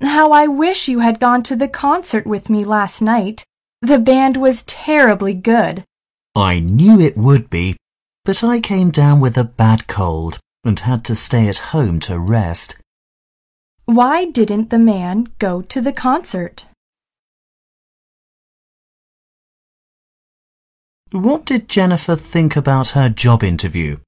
How I wish you had gone to the concert with me last night. The band was terribly good. I knew it would be, but I came down with a bad cold and had to stay at home to rest. Why didn't the man go to the concert? What did Jennifer think about her job interview?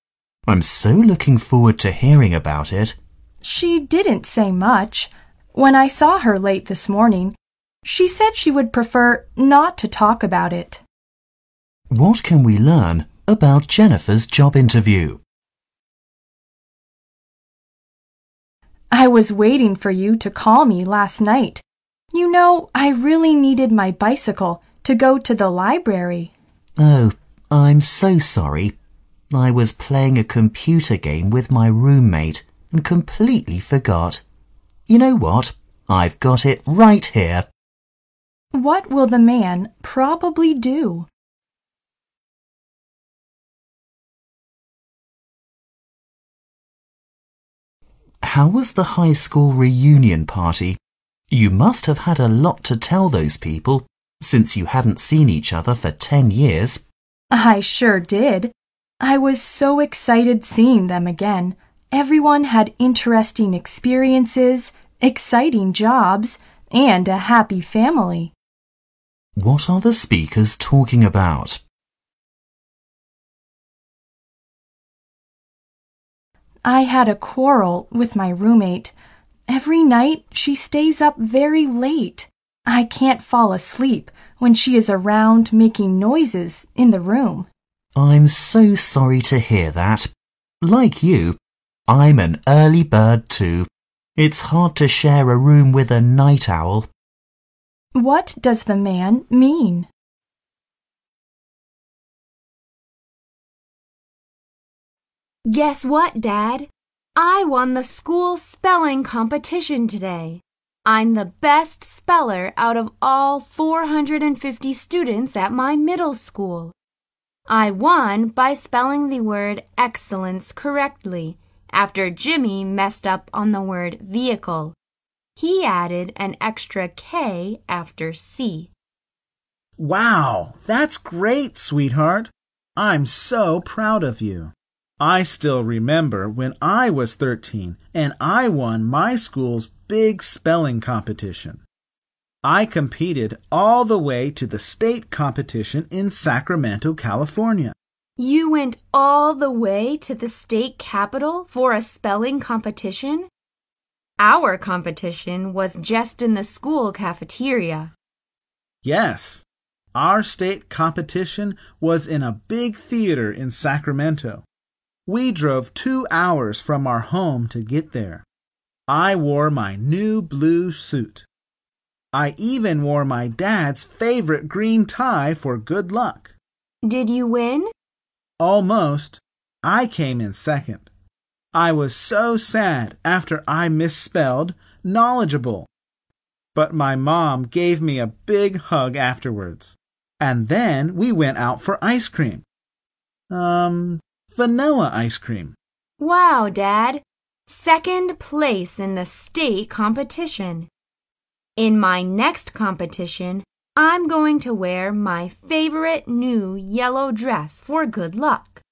I'm so looking forward to hearing about it. She didn't say much. When I saw her late this morning, she said she would prefer not to talk about it. What can we learn about Jennifer's job interview? I was waiting for you to call me last night. You know, I really needed my bicycle to go to the library. Oh, I'm so sorry. I was playing a computer game with my roommate and completely forgot. You know what? I've got it right here. What will the man probably do? How was the high school reunion party? You must have had a lot to tell those people since you hadn't seen each other for ten years. I sure did. I was so excited seeing them again. Everyone had interesting experiences, exciting jobs, and a happy family. What are the speakers talking about? I had a quarrel with my roommate. Every night she stays up very late. I can't fall asleep when she is around making noises in the room. I'm so sorry to hear that. Like you, I'm an early bird too. It's hard to share a room with a night owl. What does the man mean? Guess what, Dad? I won the school spelling competition today. I'm the best speller out of all 450 students at my middle school. I won by spelling the word excellence correctly after Jimmy messed up on the word vehicle. He added an extra K after C. Wow, that's great, sweetheart. I'm so proud of you. I still remember when I was 13 and I won my school's big spelling competition. I competed all the way to the state competition in Sacramento, California. You went all the way to the state capital for a spelling competition? Our competition was just in the school cafeteria. Yes, our state competition was in a big theater in Sacramento. We drove two hours from our home to get there. I wore my new blue suit. I even wore my dad's favorite green tie for good luck. Did you win? Almost. I came in second. I was so sad after I misspelled knowledgeable. But my mom gave me a big hug afterwards. And then we went out for ice cream. Um, vanilla ice cream. Wow, Dad. Second place in the state competition. In my next competition, I'm going to wear my favorite new yellow dress for good luck.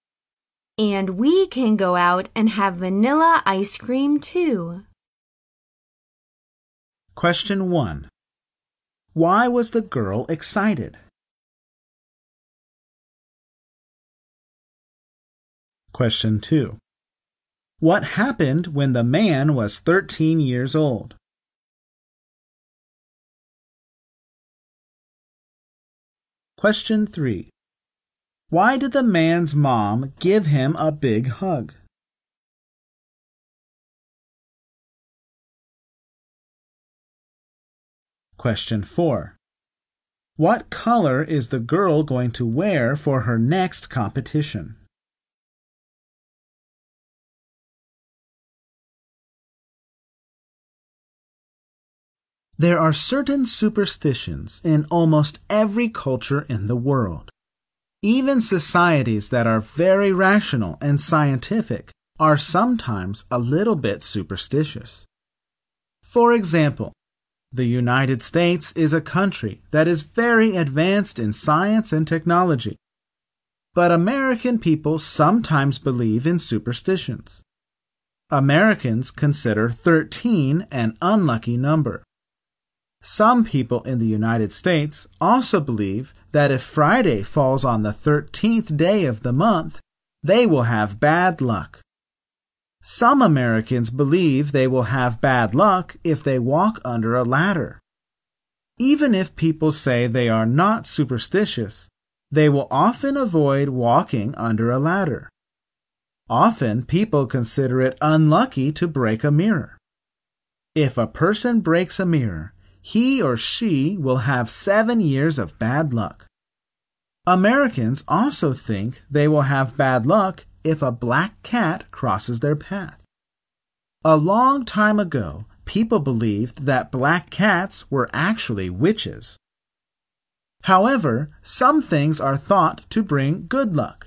And we can go out and have vanilla ice cream too. Question 1. Why was the girl excited? Question 2. What happened when the man was 13 years old? Question 3. Why did the man's mom give him a big hug? Question 4. What color is the girl going to wear for her next competition? There are certain superstitions in almost every culture in the world. Even societies that are very rational and scientific are sometimes a little bit superstitious. For example, The United States is a country that is very advanced in science and technology. But American people sometimes believe in superstitions. Americans consider 13 an unlucky number. Some people in the United States also believe that if Friday falls on the 13th day of the month, they will have bad luck. Some Americans believe they will have bad luck if they walk under a ladder. Even if people say they are not superstitious, they will often avoid walking under a ladder. Often people consider it unlucky to break a mirror. If a person breaks a mirror, he or she will have seven years of bad luck. Americans also think they will have bad luck if a black cat crosses their path. A long time ago, people believed that black cats were actually witches. However, some things are thought to bring good luck.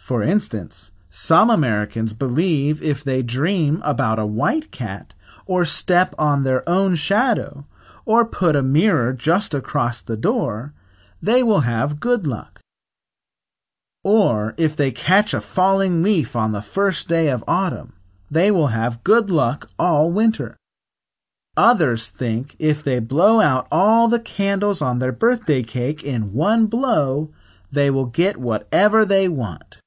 For instance, some Americans believe if they dream about a white cat or step on their own shadow or put a mirror just across the door, they will have good luck. Or if they catch a falling leaf on the first day of autumn, they will have good luck all winter. Others think if they blow out all the candles on their birthday cake in one blow, they will get whatever they want.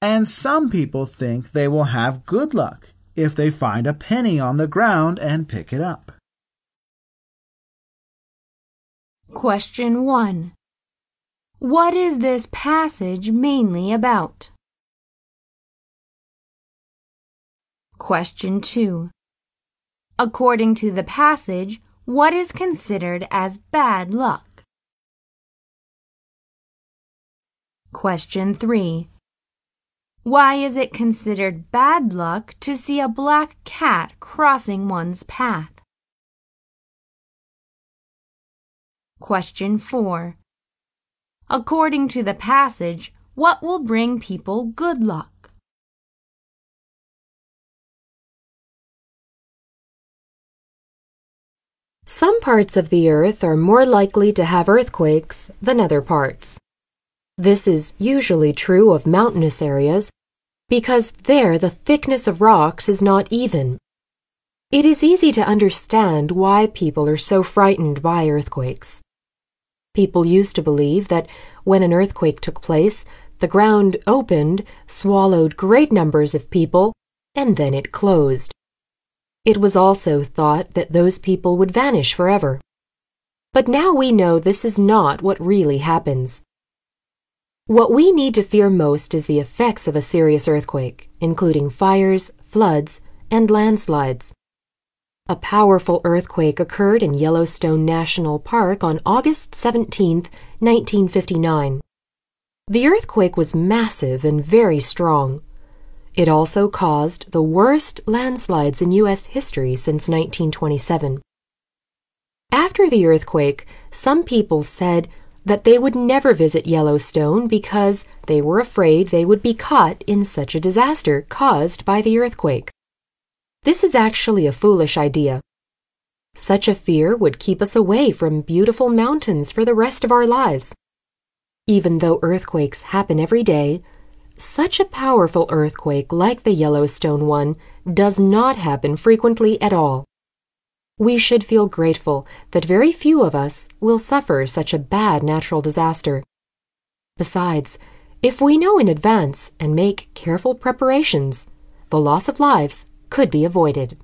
And some people think they will have good luck if they find a penny on the ground and pick it up. Question 1. What is this passage mainly about? Question 2. According to the passage, what is considered as bad luck? Question 3. Why is it considered bad luck to see a black cat crossing one's path? Question 4. According to the passage, what will bring people good luck? Some parts of the earth are more likely to have earthquakes than other parts. This is usually true of mountainous areas because there the thickness of rocks is not even. It is easy to understand why people are so frightened by earthquakes. People used to believe that when an earthquake took place, the ground opened, swallowed great numbers of people, and then it closed. It was also thought that those people would vanish forever. But now we know this is not what really happens. What we need to fear most is the effects of a serious earthquake, including fires, floods, and landslides. A powerful earthquake occurred in Yellowstone National Park on August 17, 1959. The earthquake was massive and very strong. It also caused the worst landslides in U.S. history since 1927. After the earthquake, some people said that they would never visit Yellowstone because they were afraid they would be caught in such a disaster caused by the earthquake. This is actually a foolish idea. Such a fear would keep us away from beautiful mountains for the rest of our lives. Even though earthquakes happen every day, such a powerful earthquake like the Yellowstone one does not happen frequently at all. We should feel grateful that very few of us will suffer such a bad natural disaster. Besides, if we know in advance and make careful preparations, the loss of lives could be avoided.